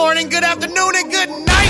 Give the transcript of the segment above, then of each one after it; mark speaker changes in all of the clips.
Speaker 1: morning, good afternoon, and good night.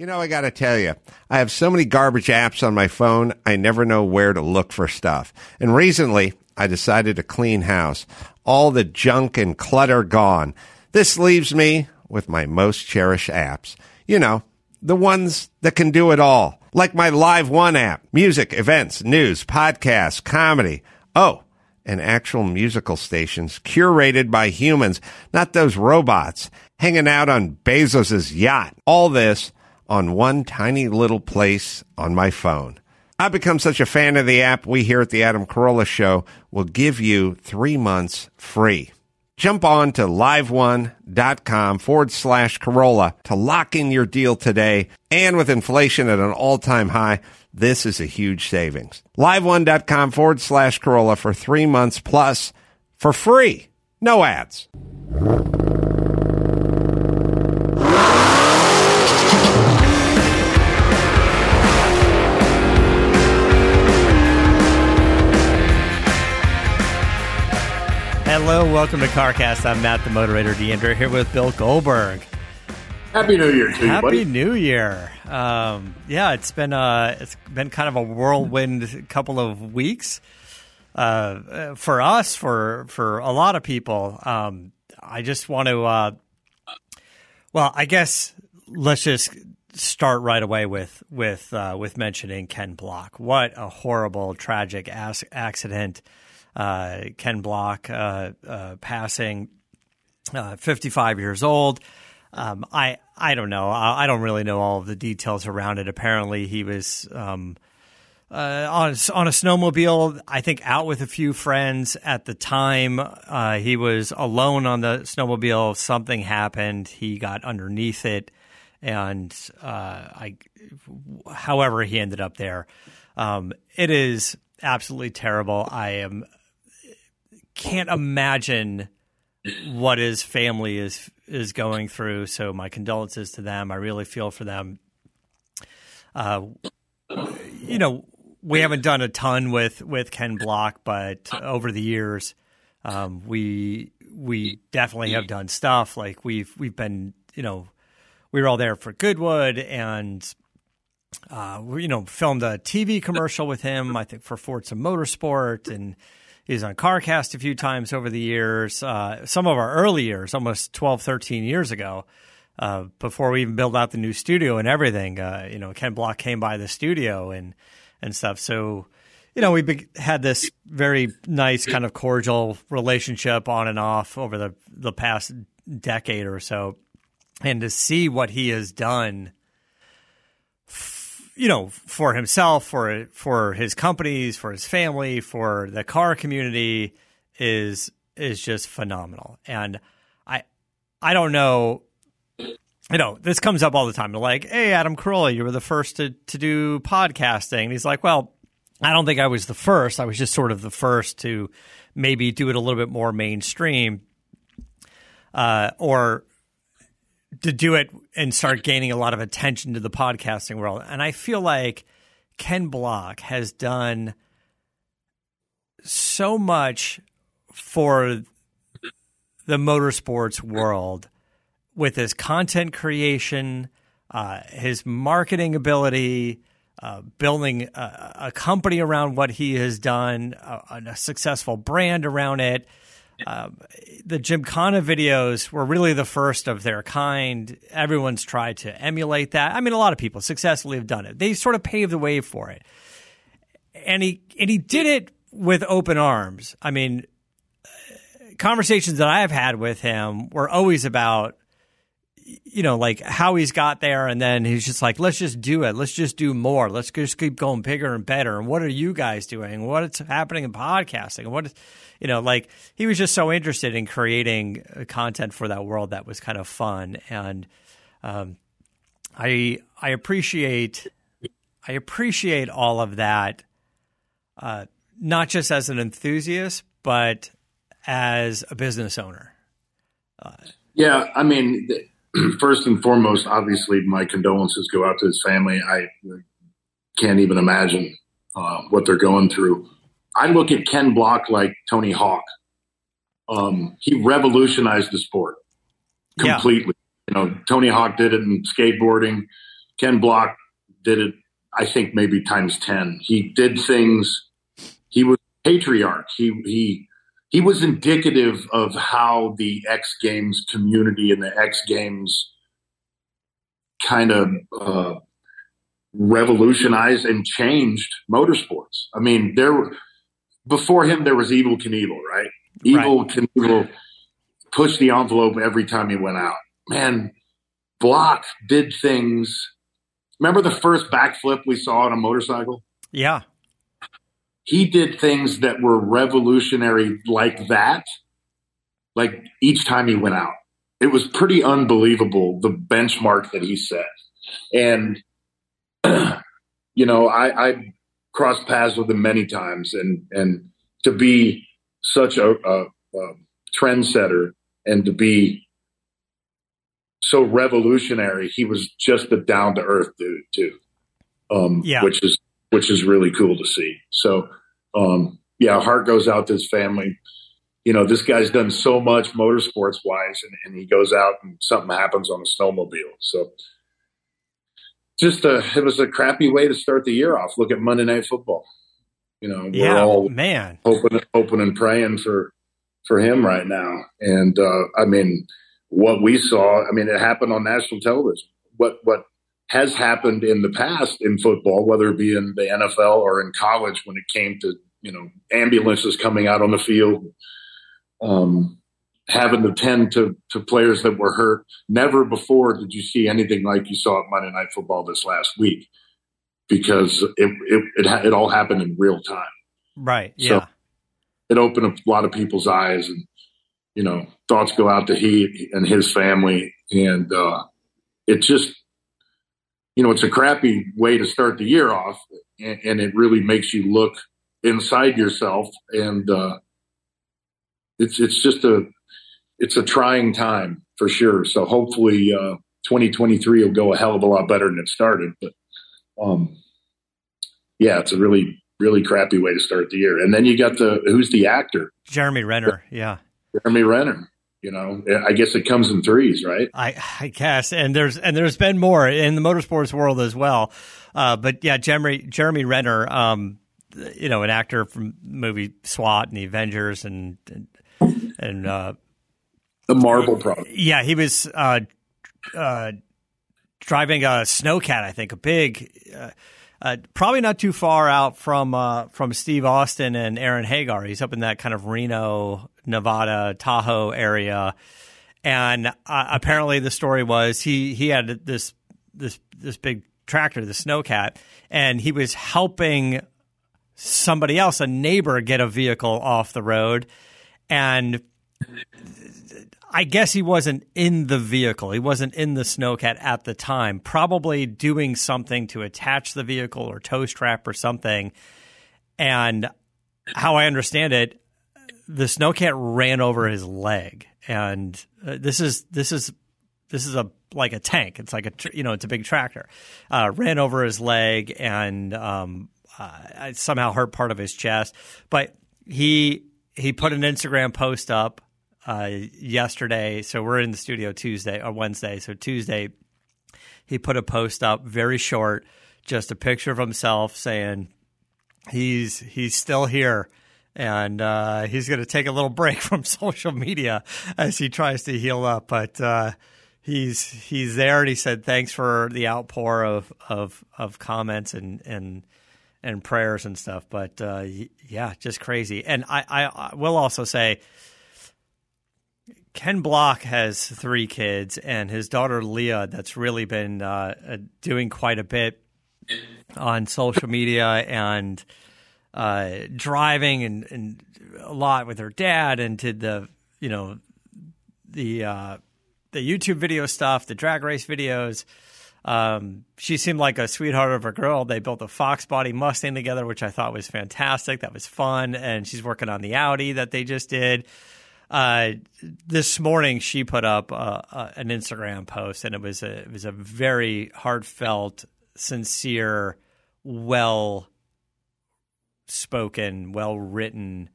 Speaker 2: You know, I got to tell you, I have so many garbage apps on my phone, I never know where to look for stuff. And recently, I decided to clean house. All the junk and clutter gone. This leaves me with my most cherished apps. You know, the ones that can do it all. Like my Live One app. Music, events, news, podcasts, comedy. Oh, and actual musical stations curated by humans, not those robots hanging out on Bezos's yacht. All this on one tiny little place on my phone. I've become such a fan of the app, we here at the Adam Carolla Show will give you three months free. Jump on to liveone.com forward slash Carolla to lock in your deal today. And with inflation at an all time high, this is a huge savings. Liveone.com forward slash Carolla for three months plus for free. No ads.
Speaker 3: Hello, welcome to CarCast. I'm Matt, the moderator, D'Andria, here with Bill Goldberg.
Speaker 4: Happy New Year to you,
Speaker 3: Happy
Speaker 4: buddy.
Speaker 3: New Year! Um, yeah, it's been uh, it's been kind of a whirlwind couple of weeks uh, for us, for for a lot of people. Um, I just want to, uh, well, I guess let's just start right away with with uh, with mentioning Ken Block. What a horrible, tragic as- accident! Uh, Ken Block uh, uh, passing, uh, 55 years old. Um, I I don't know. I, I don't really know all of the details around it. Apparently, he was um, uh, on on a snowmobile. I think out with a few friends at the time. Uh, he was alone on the snowmobile. Something happened. He got underneath it, and uh, I, however, he ended up there. Um, it is absolutely terrible. I am can't imagine what his family is is going through. So my condolences to them. I really feel for them. Uh, you know, we haven't done a ton with with Ken Block, but over the years, um, we we definitely have done stuff. Like we've we've been, you know, we were all there for Goodwood and. Uh, we, you know, filmed a TV commercial with him. I think for Forza Motorsport, and he's on CarCast a few times over the years. Uh, some of our early years, almost 12, 13 years ago, uh, before we even built out the new studio and everything. Uh, you know, Ken Block came by the studio and and stuff. So, you know, we be- had this very nice kind of cordial relationship on and off over the the past decade or so, and to see what he has done you know, for himself, for for his companies, for his family, for the car community is is just phenomenal. And I I don't know you know, this comes up all the time. They're like, "Hey, Adam Carolla, you were the first to to do podcasting." And he's like, "Well, I don't think I was the first. I was just sort of the first to maybe do it a little bit more mainstream, uh, or to do it and start gaining a lot of attention to the podcasting world. And I feel like Ken Block has done so much for the motorsports world with his content creation, uh, his marketing ability, uh, building a, a, company around what he has done, a, a successful brand around it. Uh, the Gymkhana videos were really the first of their kind. Everyone's tried to emulate that. I mean, a lot of people successfully have done it. They sort of paved the way for it, and he and he did it with open arms. I mean, conversations that I've had with him were always about you know, like how he's got there, and then he's just like, let's just do it. Let's just do more. Let's just keep going bigger and better. And what are you guys doing? What's happening in podcasting? What is, you know, like he was just so interested in creating uh, content for that world that was kind of fun. And um, I I appreciate I appreciate all of that, uh, not just as an enthusiast, but as a business owner.
Speaker 4: Uh, yeah, I mean, first and foremost, obviously, my condolences go out to his family. I can't even imagine uh, what they're going through. I look at Ken Block like Tony Hawk. Um, he revolutionized the sport completely. Yeah. You know, Tony Hawk did it in skateboarding. Ken Block did it, I think, maybe times ten. He did things. He was patriarch. He he he was indicative of how the X Games community and the X Games kind of uh, revolutionized and changed motorsports. I mean, there before him there was Evel Knievel, right? Evel right. Knievel pushed the envelope every time he went out. Man, Block did things. Remember the first backflip we saw on a motorcycle?
Speaker 3: Yeah
Speaker 4: he did things that were revolutionary like that, like each time he went out. It was pretty unbelievable the benchmark that he set. And, you know, I, I crossed paths with him many times and, and to be such a, a, a trendsetter and to be so revolutionary, he was just a down to earth dude too. Um, yeah. which is, which is really cool to see. So, um, yeah, heart goes out to his family. You know, this guy's done so much motorsports wise, and, and he goes out and something happens on a snowmobile. So, just a, it was a crappy way to start the year off. Look at Monday Night Football. You know,
Speaker 3: yeah, we're all man
Speaker 4: hoping, hoping and praying for for him right now. And uh, I mean, what we saw, I mean, it happened on national television. What what has happened in the past in football, whether it be in the NFL or in college when it came to, you know, ambulances coming out on the field, um, having to tend to, to players that were hurt. Never before did you see anything like you saw at Monday Night Football this last week because it, it, it, it all happened in real time.
Speaker 3: Right. Yeah. So
Speaker 4: it opened up a lot of people's eyes and, you know, thoughts go out to he and his family. And, uh, it just, you know, it's a crappy way to start the year off, and, and it really makes you look inside yourself, and uh, it's it's just a it's a trying time for sure. So hopefully, uh, 2023 will go a hell of a lot better than it started. But um, yeah, it's a really really crappy way to start the year. And then you got the who's the actor?
Speaker 3: Jeremy Renner. Yeah.
Speaker 4: Jeremy Renner. You know, I guess it comes in threes, right?
Speaker 3: I, I guess, and there's and there's been more in the motorsports world as well. Uh, but yeah, Jeremy Jeremy Renner, um, you know, an actor from movie SWAT and the Avengers and and, and uh,
Speaker 4: the Marvel product.
Speaker 3: Yeah, he was uh, uh driving a snowcat, I think, a big. Uh, uh, probably not too far out from uh, from Steve Austin and Aaron Hagar. He's up in that kind of Reno, Nevada, Tahoe area, and uh, apparently the story was he he had this this this big tractor, the Snowcat, and he was helping somebody else, a neighbor, get a vehicle off the road, and I guess he wasn't in the vehicle. He wasn't in the snowcat at the time, probably doing something to attach the vehicle or tow strap or something. And how I understand it, the snowcat ran over his leg. And uh, this is this is this is a like a tank. It's like a you know it's a big tractor. Uh, ran over his leg and um, uh, somehow hurt part of his chest. But he he put an Instagram post up uh, yesterday. So we're in the studio Tuesday or Wednesday. So Tuesday, he put a post up, very short, just a picture of himself saying he's he's still here and uh, he's going to take a little break from social media as he tries to heal up. But uh, he's he's there, and he said thanks for the outpour of of, of comments and and and prayers and stuff. But uh, yeah, just crazy. And I, I, I will also say. Ken Block has three kids, and his daughter Leah, that's really been uh, uh doing quite a bit on social media and uh, driving and, and a lot with her dad and did the you know the uh, the YouTube video stuff, the drag race videos. Um, she seemed like a sweetheart of a girl. They built a Fox Body Mustang together, which I thought was fantastic. That was fun, and she's working on the Audi that they just did. Uh, this morning, she put up uh, uh, an Instagram post, and it was a it was a very heartfelt, sincere, well spoken, well written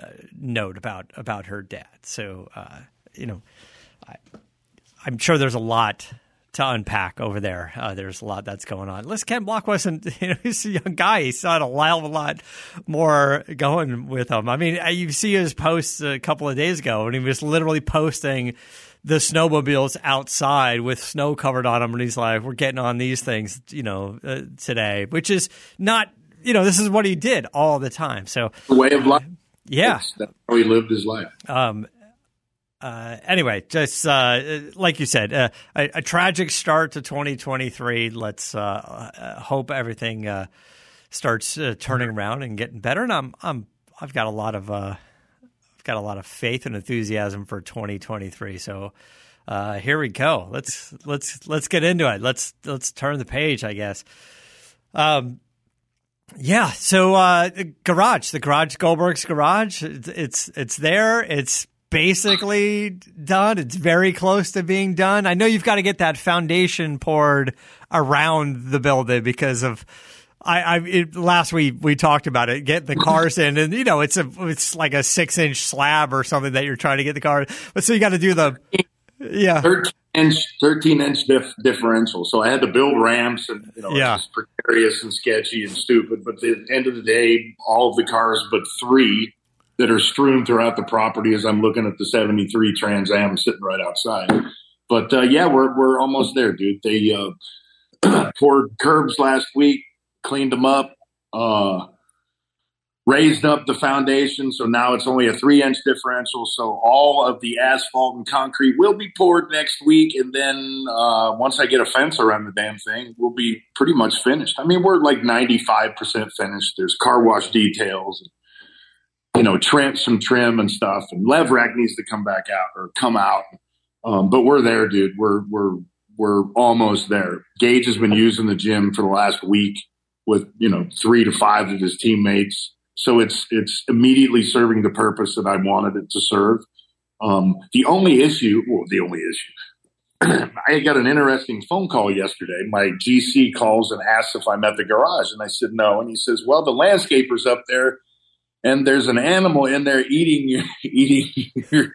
Speaker 3: uh, note about about her dad. So uh, you know, I, am sure there's a lot to unpack over there. Uh, there's a lot that's going on. Listen, Ken Block wasn't, you know, he's a young guy. He's lot, a lot more going with him. I mean, you see his posts a couple of days ago, and he was literally posting the snowmobiles outside with snow covered on them, and he's like, "We're getting on these things, you know, uh, today," which is not you know, this is what he did all the time. So
Speaker 4: the way of life.
Speaker 3: Yeah,
Speaker 4: that's how he lived his life.
Speaker 3: Um. Uh, anyway, just uh, like you said, uh, a, a, tragic start to 2023. Let's uh, uh, hope everything uh, starts turning around and getting better. And I'm, I'm, I've got a lot of, I've got a lot of faith and enthusiasm for 2023. So uh here we go. Let's let's let's get into it. Let's let's turn the page. I guess. Um, yeah, so uh, garage, the garage, Goldberg's garage. It's, it's it's there. It's basically done. It's very close to being done. I know you've got to get that foundation poured around the building because of. I, I it, last week we talked about it. Get the cars in, and you know it's a it's like a six inch slab or something that you're trying to get the car. But so you got to do the yeah.
Speaker 4: 13 inch, 13 inch dif- differential. So I had to build ramps and, you know, yeah. it's precarious and sketchy and stupid. But at the end of the day, all of the cars but three that are strewn throughout the property as I'm looking at the 73 Trans Am sitting right outside. But uh, yeah, we're, we're almost there, dude. They uh, poured curbs last week, cleaned them up. Uh, raised up the foundation. So now it's only a three inch differential. So all of the asphalt and concrete will be poured next week. And then uh, once I get a fence around the damn thing, we'll be pretty much finished. I mean, we're like 95% finished. There's car wash details, you know, trim, some trim and stuff. And lev rack needs to come back out or come out. Um, but we're there, dude. We're, we're, we're almost there. Gage has been using the gym for the last week with, you know, three to five of his teammates so it's it's immediately serving the purpose that I wanted it to serve. Um, the only issue, well, the only issue, I got an interesting phone call yesterday. My GC calls and asks if I'm at the garage, and I said no. And he says, "Well, the landscaper's up there, and there's an animal in there eating your eating your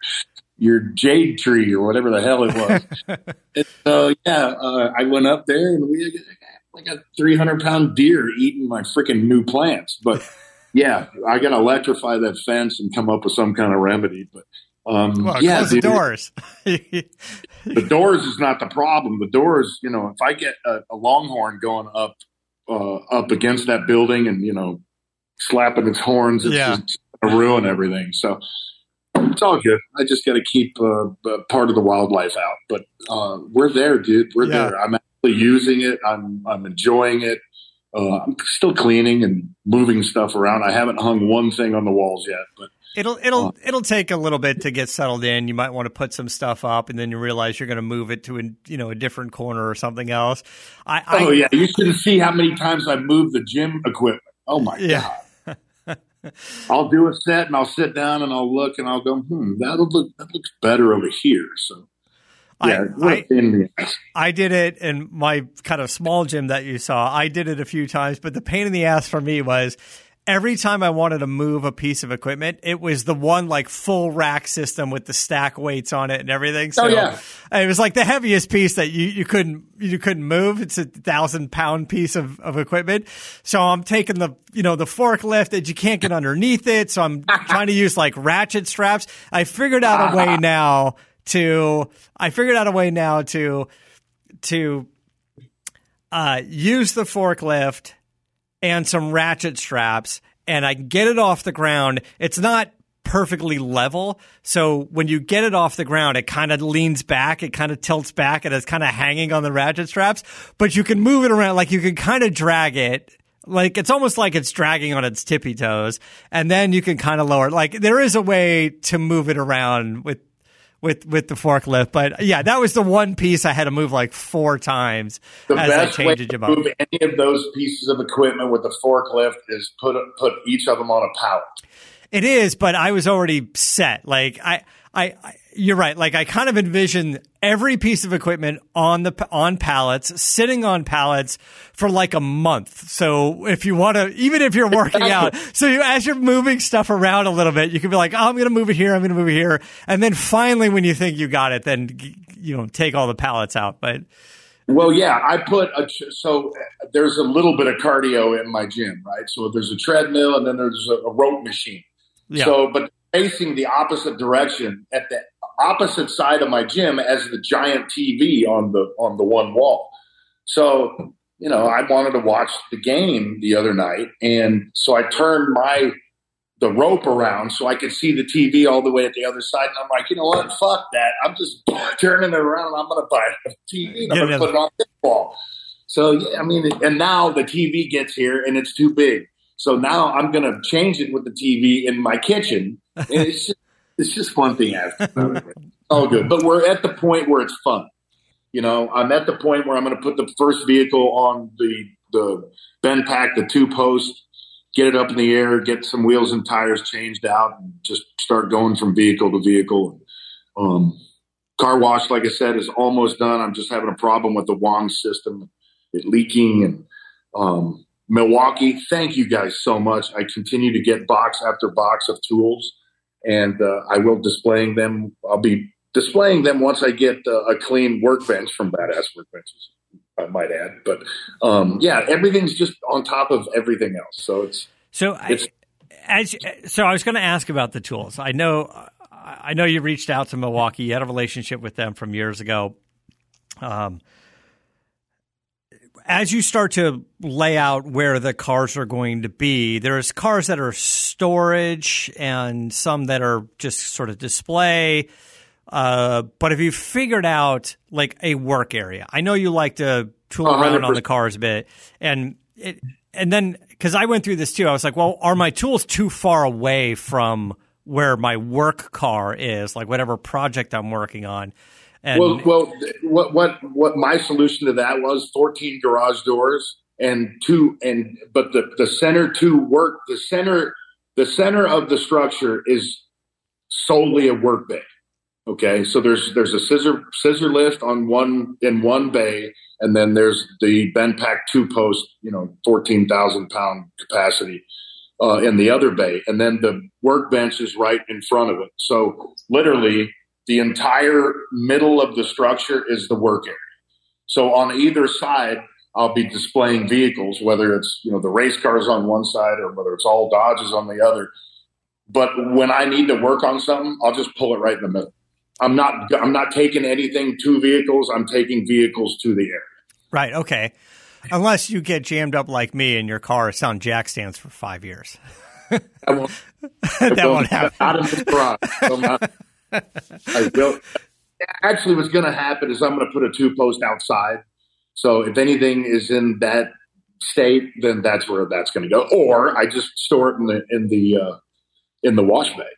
Speaker 4: your jade tree or whatever the hell it was." and so yeah, uh, I went up there, and we like a 300 pound deer eating my freaking new plants, but yeah, I got to electrify that fence and come up with some kind of remedy. But um,
Speaker 3: well,
Speaker 4: yeah,
Speaker 3: the doors.
Speaker 4: the doors is not the problem. The doors, you know, if I get a, a longhorn going up uh, up against that building and you know slapping its horns, it's yeah. just to ruin everything. So it's all good. I just got to keep uh, part of the wildlife out. But uh, we're there, dude. We're yeah. there. I'm actually using it. I'm I'm enjoying it. Uh, I'm still cleaning and moving stuff around. I haven't hung one thing on the walls yet, but
Speaker 3: it'll it'll uh, it'll take a little bit to get settled in. You might want to put some stuff up, and then you realize you're going to move it to a you know a different corner or something else.
Speaker 4: I, oh I, yeah, you should see how many times I've moved the gym equipment. Oh my yeah. god. I'll do a set and I'll sit down and I'll look and I'll go, hmm, that'll look that looks better over here. So yeah,
Speaker 3: I, I, I, did it in my kind of small gym that you saw. I did it a few times, but the pain in the ass for me was every time I wanted to move a piece of equipment, it was the one like full rack system with the stack weights on it and everything. So
Speaker 4: oh, yeah.
Speaker 3: it was like the heaviest piece that you, you couldn't you couldn't move. It's a thousand pound piece of, of equipment. So I'm taking the you know the forklift that you can't get underneath it. So I'm trying to use like ratchet straps. I figured out a way now to I figured out a way now to to uh, use the forklift and some ratchet straps and I can get it off the ground. It's not perfectly level. So when you get it off the ground, it kind of leans back, it kind of tilts back, and it's kind of hanging on the ratchet straps. But you can move it around, like you can kind of drag it. Like it's almost like it's dragging on its tippy toes, and then you can kind of lower. it. Like there is a way to move it around with with with the forklift. But yeah, that was the one piece I had to move like four times
Speaker 4: the
Speaker 3: as
Speaker 4: best
Speaker 3: I
Speaker 4: way
Speaker 3: changed about.
Speaker 4: move any of those pieces of equipment with the forklift is put put each of them on a pallet.
Speaker 3: It is, but I was already set. Like I, I you're right. Like I kind of envision every piece of equipment on the on pallets, sitting on pallets for like a month. So if you want to, even if you're working out, so you, as you're moving stuff around a little bit, you can be like, oh, I'm going to move it here, I'm going to move it here, and then finally, when you think you got it, then you know take all the pallets out. But
Speaker 4: Well, yeah, I put a so uh, there's a little bit of cardio in my gym, right? So there's a treadmill and then there's a, a rope machine.
Speaker 3: yeah,
Speaker 4: So, but facing the opposite direction at the opposite side of my gym as the giant TV on the on the one wall. So, you know, I wanted to watch the game the other night, and so I turned my the rope around so I could see the TV all the way at the other side. And I'm like, you know what? Fuck that. I'm just turning it around. I'm going to buy a TV and I'm going to put it on this wall. So, yeah, I mean, and now the TV gets here and it's too big. So now I'm going to change it with the TV in my kitchen. And it's just, it's just one thing after another. All good. But we're at the point where it's fun. You know, I'm at the point where I'm going to put the first vehicle on the the BendPak, the two post, get it up in the air, get some wheels and tires changed out, and just start going from vehicle to vehicle. Um, car wash, like I said, is almost done. I'm just having a problem with the Wong system, it leaking. And um, Milwaukee, thank you guys so much. I continue to get box after box of tools, and uh, I will displaying them. I'll be displaying them once I get uh, a clean workbench from Badass Workbenches. I might add, but um, yeah, everything's just on top of everything else. So it's
Speaker 3: So, I,
Speaker 4: It's-
Speaker 3: as so, I was going to ask about the tools. I know, I know you reached out to Milwaukee. You had a relationship with them from years ago. Um, as you start to lay out where the cars are going to be, there's cars that are storage and some that are just sort of display. Uh, but have you figured out like a work area? I know you like to tool
Speaker 4: A hundred
Speaker 3: around on the cars a bit, and it, and then because I went through this too, I was like, well, are my tools too far away from where my work car is, like whatever project I'm working on? And
Speaker 4: well, well, what what what my solution to that was 14 garage doors and two and but the the center two work the center the center of the structure is solely a work bay. Okay, so there's there's a scissor scissor lift on one in one bay, and then there's the BendPak two post, you know, 14,000 pound capacity uh, in the other bay, and then the workbench is right in front of it. So literally, the entire middle of the structure is the work area. So on either side, I'll be displaying vehicles, whether it's you know the race cars on one side or whether it's all Dodges on the other. But when I need to work on something, I'll just pull it right in the middle. I'm not I'm not taking anything to vehicles. I'm taking vehicles to the area.
Speaker 3: right, okay. Unless you get jammed up like me and your car is on jack stands for five years,
Speaker 4: I won't,
Speaker 3: that won't happen.
Speaker 4: Not in the garage. I will. Actually, what's going to happen is I'm going to put a two post outside. So if anything is in that state, then that's where that's going to go. Or I just store it in the in the uh, in the wash bay.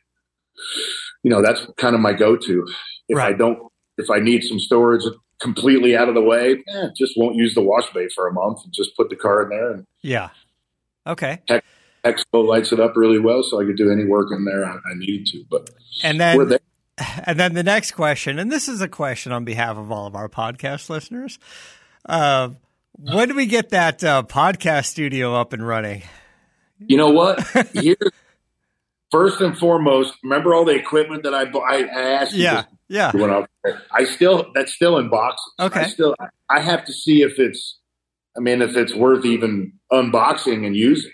Speaker 4: You know, that's kind of my go to. If I don't, if I need some storage completely out of the way, eh, just won't use the wash bay for a month and just put the car in there and
Speaker 3: Yeah. Okay.
Speaker 4: Expo lights it up really well, so I could do any work in there I, I needed to. But
Speaker 3: And
Speaker 4: we're
Speaker 3: then
Speaker 4: there.
Speaker 3: And then the next question, and this is a question on behalf of all of our podcast listeners. Uh, when do we get that uh, podcast studio up and running?
Speaker 4: You know what? Here, first and foremost, remember all the equipment that I bought? I, I asked you.
Speaker 3: Yeah, yeah.
Speaker 4: when I, I still that's still in boxes.
Speaker 3: Okay.
Speaker 4: I still I have to see if it's. I mean, if it's worth even unboxing and using.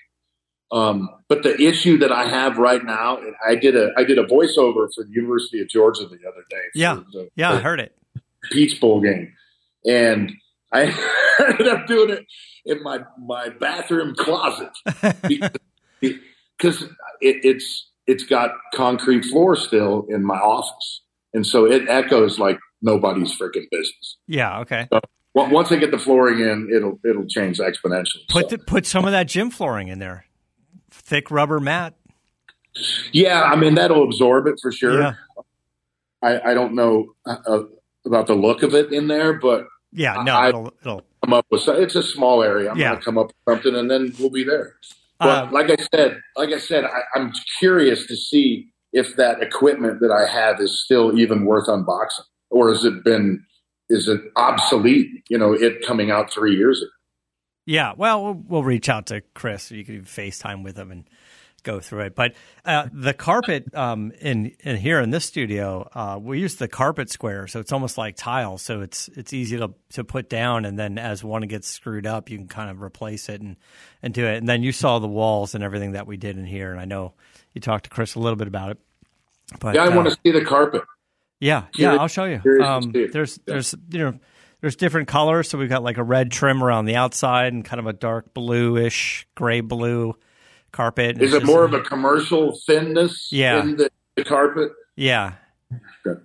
Speaker 4: Um, but the issue that I have right now, I did a I did a voiceover for the University of Georgia the other day.
Speaker 3: Yeah.
Speaker 4: the-
Speaker 3: Yeah, I heard it.
Speaker 4: Peach Bowl game, and I ended up doing it in my my bathroom closet because it, it's it's got concrete floor still in my office, and so it echoes like nobody's freaking business.
Speaker 3: Yeah, okay.
Speaker 4: Well, once I get the flooring in, it'll it'll change exponentially.
Speaker 3: Put
Speaker 4: So,
Speaker 3: the, put some of that gym flooring in there. Thick rubber mat.
Speaker 4: yeah, I mean that'll absorb it for sure.
Speaker 3: Yeah.
Speaker 4: I, I don't know uh, about the look of it in there, but
Speaker 3: Yeah, no,
Speaker 4: I-
Speaker 3: it'll, it'll
Speaker 4: come up with it's a small area. I'm
Speaker 3: Yeah.
Speaker 4: gonna come up with something, and then we'll be there. But
Speaker 3: Uh,
Speaker 4: like I said, like I said, I, I'm curious to see if that equipment that I have is still even worth unboxing, or has it been is it obsolete? You know, it coming out three years ago.
Speaker 3: Yeah, well, we'll, we'll reach out to Chris. You can even FaceTime with him and go through it. But uh, the carpet um, in in here in this studio, uh, we use the carpet square, so it's almost like tile. So it's it's easy to to put down, and then as one gets screwed up, you can kind of replace it and and do it. And then you saw the walls and everything that we did in here, and I know you talked to Chris a little bit about it. But
Speaker 4: Yeah, I
Speaker 3: uh,
Speaker 4: want to see the carpet.
Speaker 3: yeah, yeah, I'll show you. Um, there's there's you know there's different colors. So we've got like a red trim around the outside and kind of a dark bluish, gray blue carpet.
Speaker 4: Is
Speaker 3: It's
Speaker 4: it more of a commercial thinness
Speaker 3: Yeah.
Speaker 4: in the, the carpet?
Speaker 3: Yeah,
Speaker 4: Good.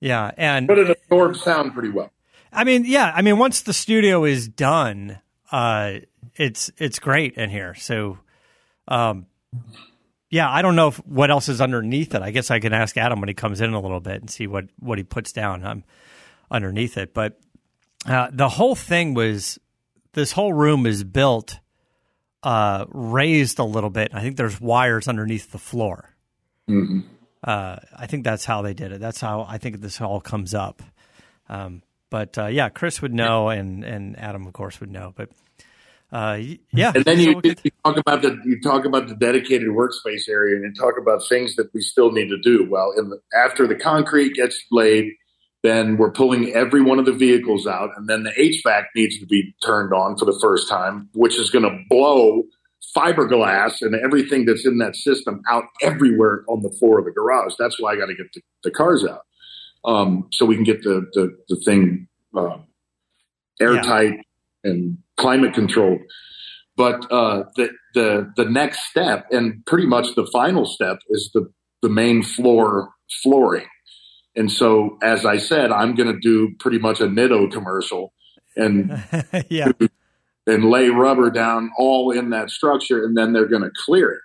Speaker 3: yeah, and
Speaker 4: But it absorbs sound pretty well.
Speaker 3: I mean, yeah, I mean, once the studio is done, uh, it's it's great in here. So, um, yeah, I don't know if, what else is underneath it. I guess I can ask Adam when he comes in a little bit and see what what he puts down um, underneath it. But uh, the whole thing was this whole room is built uh, raised a little bit. I think there's wires underneath the floor.
Speaker 4: hmm
Speaker 3: Uh, I think that's how they did it. That's how I think this all comes up. Um, but uh, yeah, Chris would know, and and Adam, of course, would know. But uh, yeah,
Speaker 4: And then
Speaker 3: so
Speaker 4: you,
Speaker 3: we'll
Speaker 4: you talk about the you talk about the dedicated workspace area, and you talk about things that we still need to do. Well, in the, after the concrete gets laid, then we're pulling every one of the vehicles out, and then the HVAC needs to be turned on for the first time, which is going to blow fiberglass and everything that's in that system out everywhere on the floor of the garage. That's why I got to get the, the cars out, um, so we can get the the, the thing uh, airtight and climate controlled. But uh, the the the next step, and pretty much the final step, is the the main floor flooring. And so, as I said, I'm going to do pretty much a Nitto commercial and
Speaker 3: yeah,
Speaker 4: and lay rubber down all in that structure, and then they're going to clear it.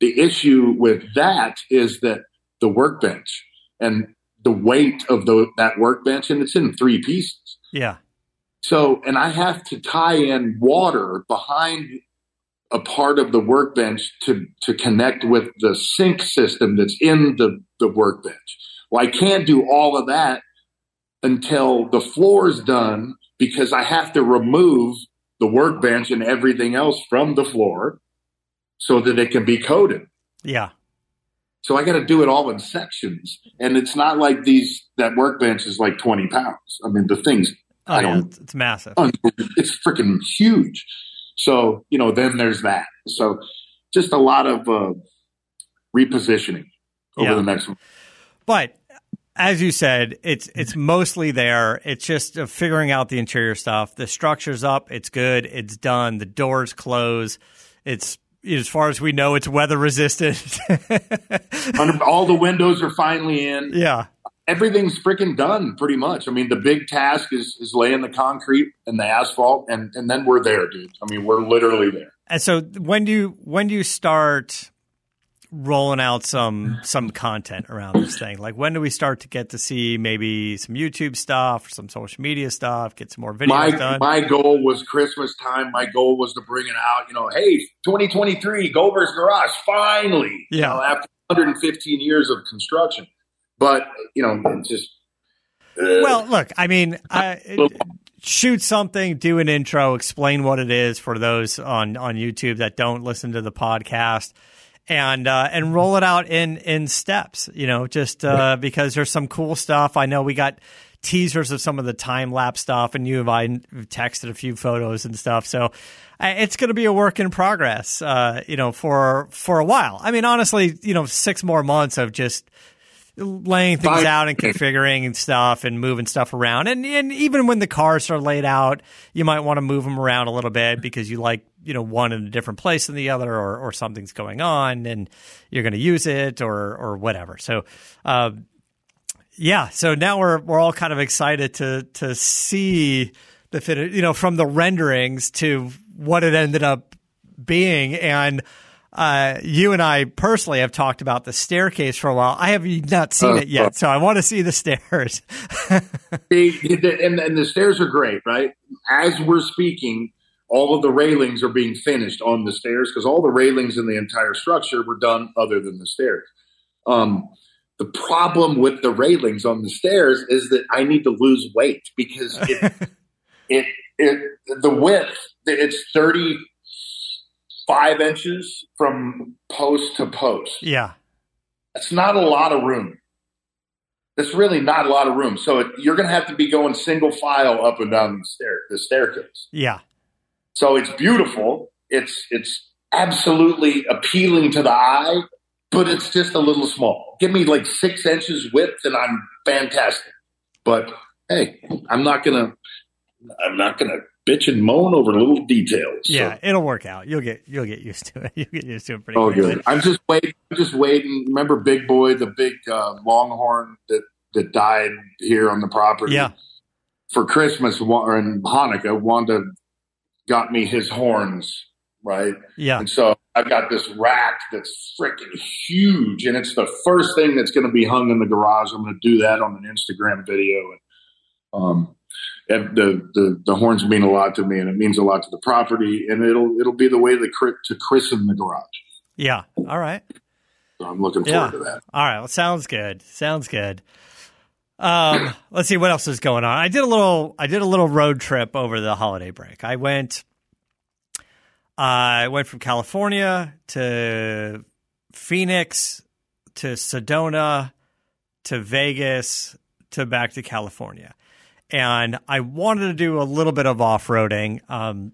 Speaker 4: The issue with that is that the workbench and the weight of the, that workbench, and it's in three pieces.
Speaker 3: yeah,
Speaker 4: So, and I have to tie in water behind a part of the workbench to, to connect with the sink system that's in the, the workbench. Well, I can't do all of that until the floor is done because I have to remove the workbench and everything else from the floor so that it can be coated.
Speaker 3: yeah,
Speaker 4: So I got to do it all in sections. And it's not like these, that workbench is like 20 pounds. I mean, the thing's
Speaker 3: oh,
Speaker 4: I don't-
Speaker 3: It's, it's massive.
Speaker 4: It's freaking huge. So, you know, then there's that. So just a lot of uh, repositioning over
Speaker 3: Yeah.
Speaker 4: the next one.
Speaker 3: But as you said, it's it's mostly there. It's just uh, figuring out the interior stuff. The structure's up. It's good. It's done. The doors close. It's as far as we know, it's weather resistant.
Speaker 4: All the windows are finally in.
Speaker 3: yeah,
Speaker 4: Everything's freaking done pretty much. I mean, the big task is, is laying the concrete and the asphalt, and, and then we're there, dude. I mean, we're literally there.
Speaker 3: And so when do you when do you start rolling out some some content around this thing? Like when do we start to get to see maybe some YouTube stuff, some social media stuff, get some more videos
Speaker 4: my
Speaker 3: done?
Speaker 4: my goal was Christmas time. My goal was to bring it out. You know, hey, 2023, Gover's Garage, finally. You
Speaker 3: Yeah.
Speaker 4: know, after 115 years of construction, but you know, just uh,
Speaker 3: well, look, I mean, I, it, shoot something, do an intro, explain what it is for those on on YouTube that don't listen to the podcast, and uh, and roll it out in in steps. You know, just uh, because there's some cool stuff. I know we got teasers of some of the time lapse stuff, and you and I texted a few photos and stuff. So it's going to be a work in progress, uh, you know, for for a while. I mean, honestly, you know, six more months of just laying things out and configuring and stuff and moving stuff around. And and even when the cars are laid out, you might want to move them around a little bit because you like you know one in a different place than the other, or or something's going on and you're going to use it or or whatever. So. Uh, yeah, so now we're we're all kind of excited to to see the fit, you know, from the renderings to what it ended up being. And uh, you and I personally have talked about the staircase for a while. I have not seen uh, it yet, so I want to see the stairs.
Speaker 4: and, and the stairs are great, right? As we're speaking, all of the railings are being finished on the stairs because all the railings in the entire structure were done other than the stairs. Um, the problem with the railings on the stairs is that I need to lose weight because it, it, it the width it's 35 inches from post to post.
Speaker 3: Yeah.
Speaker 4: That's not a lot of room. That's really not a lot of room. So it, you're going to have to be going single file up and down the stair, the staircase.
Speaker 3: Yeah.
Speaker 4: So it's beautiful. It's it's absolutely appealing to the eye, but it's just a little small. Give me like six inches width, and I'm fantastic. But hey, I'm not gonna I'm not gonna bitch and moan over little details.
Speaker 3: Yeah, it'll work out. You'll get you'll get used to it. You'll get used to it pretty.
Speaker 4: Oh, quickly. good. I'm just waiting. I'm just waiting. Remember, Big Boy, the big uh, Longhorn that that died here on the property.
Speaker 3: Yeah.
Speaker 4: For Christmas and Hanukkah, Wanda got me his horns. Right.
Speaker 3: Yeah.
Speaker 4: And so I've got this rack that's freaking huge, and it's the first thing that's going to be hung in the garage. I'm going to do that on an Instagram video, and um, the, the the horns mean a lot to me, and it means a lot to the property, and it'll it'll be the way to, to christen the garage.
Speaker 3: Yeah. All right.
Speaker 4: So I'm looking forward yeah. to that.
Speaker 3: All right. Well, sounds good. Sounds good. Um, let's see what else is going on. I did a little. I did a little road trip over the holiday break. I went. I went from California to Phoenix to Sedona to Vegas to back to California and I wanted to do a little bit of off roading. Um,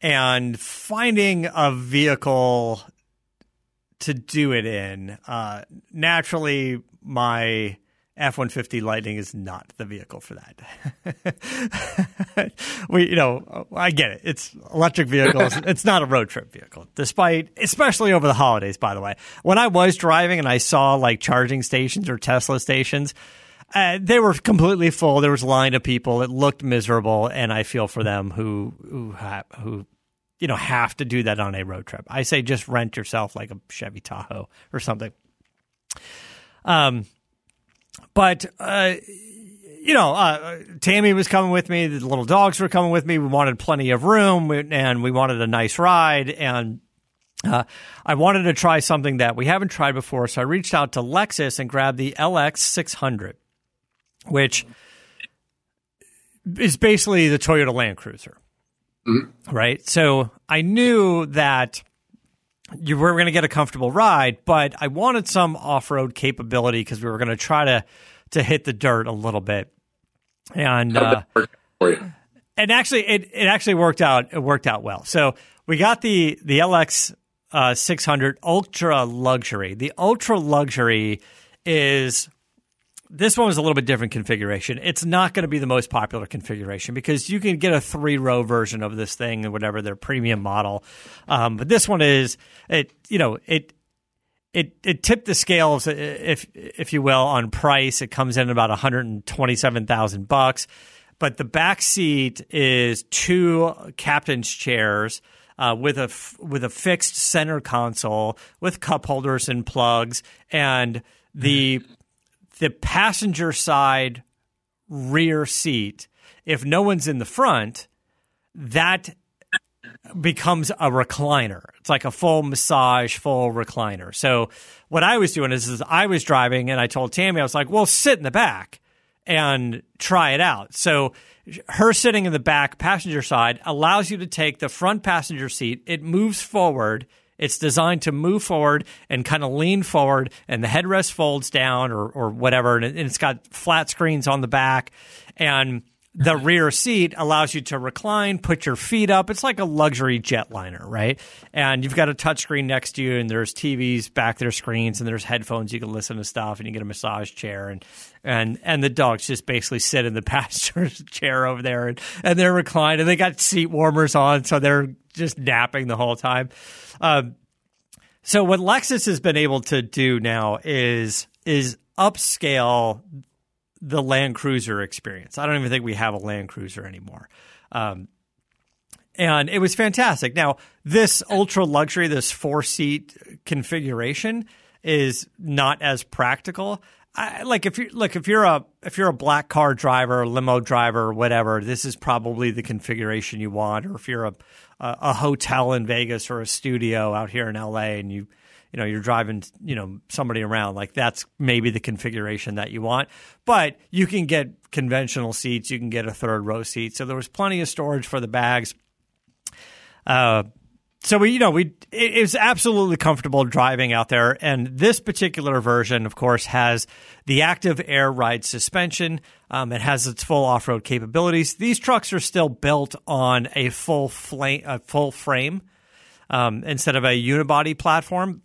Speaker 3: and finding a vehicle to do it in. Uh, naturally, my F one fifty Lightning is not the vehicle for that. we, you know, I get it. It's electric vehicles. it's not a road trip vehicle, despite, especially over the holidays. By the way, when I was driving and I saw like charging stations or Tesla stations, uh, they were completely full. There was a line of people. It looked miserable, and I feel for them who who ha- who you know have to do that on a road trip. I say just rent yourself like a Chevy Tahoe or something. Um, but uh, you know, uh, Tammy was coming with me. The little dogs were coming with me. We wanted plenty of room, and we wanted a nice ride, and. Uh, I wanted to try something that we haven't tried before, so I reached out to Lexus and grabbed the LX 600 which is basically the Toyota Land Cruiser. Mm-hmm. Right. So I knew that you were going to get a comfortable ride, but I wanted some off road capability because we were going to try to to hit the dirt a little bit. And uh, and actually, it, it actually worked out. It worked out well. So we got the the LX uh, 600 Ultra Luxury. The Ultra Luxury is this one was a little bit different configuration. It's not going to be the most popular configuration because you can get a three row version of this thing or whatever their premium model. Um, but this one is it. You know it. It, it tipped the scales, if if you will, on price. It comes in about one hundred and twenty seven thousand bucks, but the back seat is two captain's chairs uh, with a with a fixed center console with cup holders and plugs, and the the passenger side rear seat, if no one's in the front, that becomes a recliner. It's like a full massage, full recliner. So what I was doing is, is I was driving and I told Tammy, I was like, well, sit in the back and try it out. So her sitting in the back passenger side allows you to take the front passenger seat. It moves forward. It's designed to move forward and kind of lean forward, and the headrest folds down or, or whatever. And, it, has got flat screens on the back. And the rear seat allows you to recline, put your feet up. It's like a luxury jetliner, right? And you've got a touchscreen next to you, and there's TVs back there, screens, and there's headphones. You can listen to stuff, and you get a massage chair, and and and the dogs just basically sit in the passenger chair over there, and, and they're reclined, and they got seat warmers on, so they're just napping the whole time. Um, so what Lexus has been able to do now is is upscale the Land Cruiser experience. I don't even think we have a Land Cruiser anymore. Um, and it was fantastic. Now, this ultra luxury, this four seat configuration is not as practical. I, like if you look if you're a if you're a black car driver, limo driver, whatever, this is probably the configuration you want. Or if you're a a, hotel in Vegas or a studio out here in LA and you you know you're driving you know somebody around like that's maybe the configuration that you want. But you can get conventional seats you can get a third row seat. So there was plenty of storage for the bags. Uh, so we you know we it, it was absolutely comfortable driving out there and this particular version of course has the active air ride suspension um, it has its full off-road capabilities these trucks are still built on a full flame a full frame um, instead of a unibody platform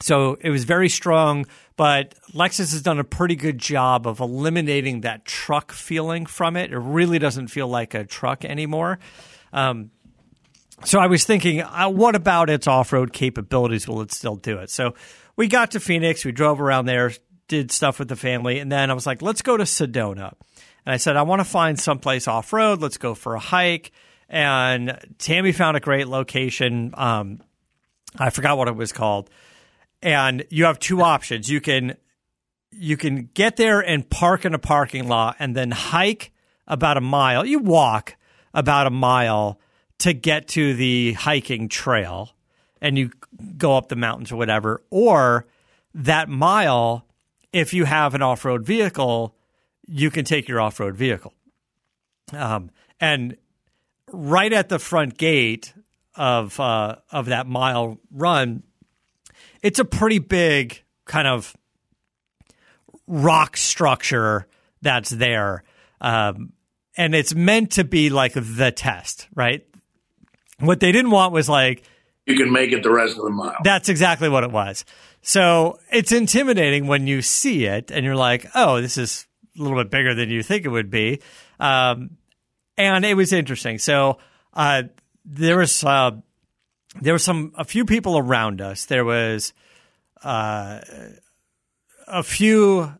Speaker 3: so it was very strong, but Lexus has done a pretty good job of eliminating that truck feeling from it. It really doesn't feel like a truck anymore. Um, so I was thinking, uh, what about its off road capabilities? Will it still do it? So we got to Phoenix, we drove around there, did stuff with the family, and then I was like, let's go to Sedona. And I said, I want to find someplace off road. Let's go for a hike. And Tammy found a great location. Um, I forgot what it was called and you have two options. You can you can get there and park in a parking lot and then hike about a mile. You walk about a mile to get to the hiking trail and you go up the mountains or whatever. Or that mile, if you have an off road vehicle, you can take your off road vehicle. Um, and right at the front gate of uh, of that mile run, it's a pretty big kind of rock structure that's there. Um, and it's meant to be like the test, right? What they didn't want was like,
Speaker 4: you can make it the rest of the mile.
Speaker 3: That's exactly what it was. So it's intimidating when you see it and you're like, oh, this is a little bit bigger than you think it would be. Um, and it was interesting. So uh, there was uh, there were some a few people around us. There was uh, a few,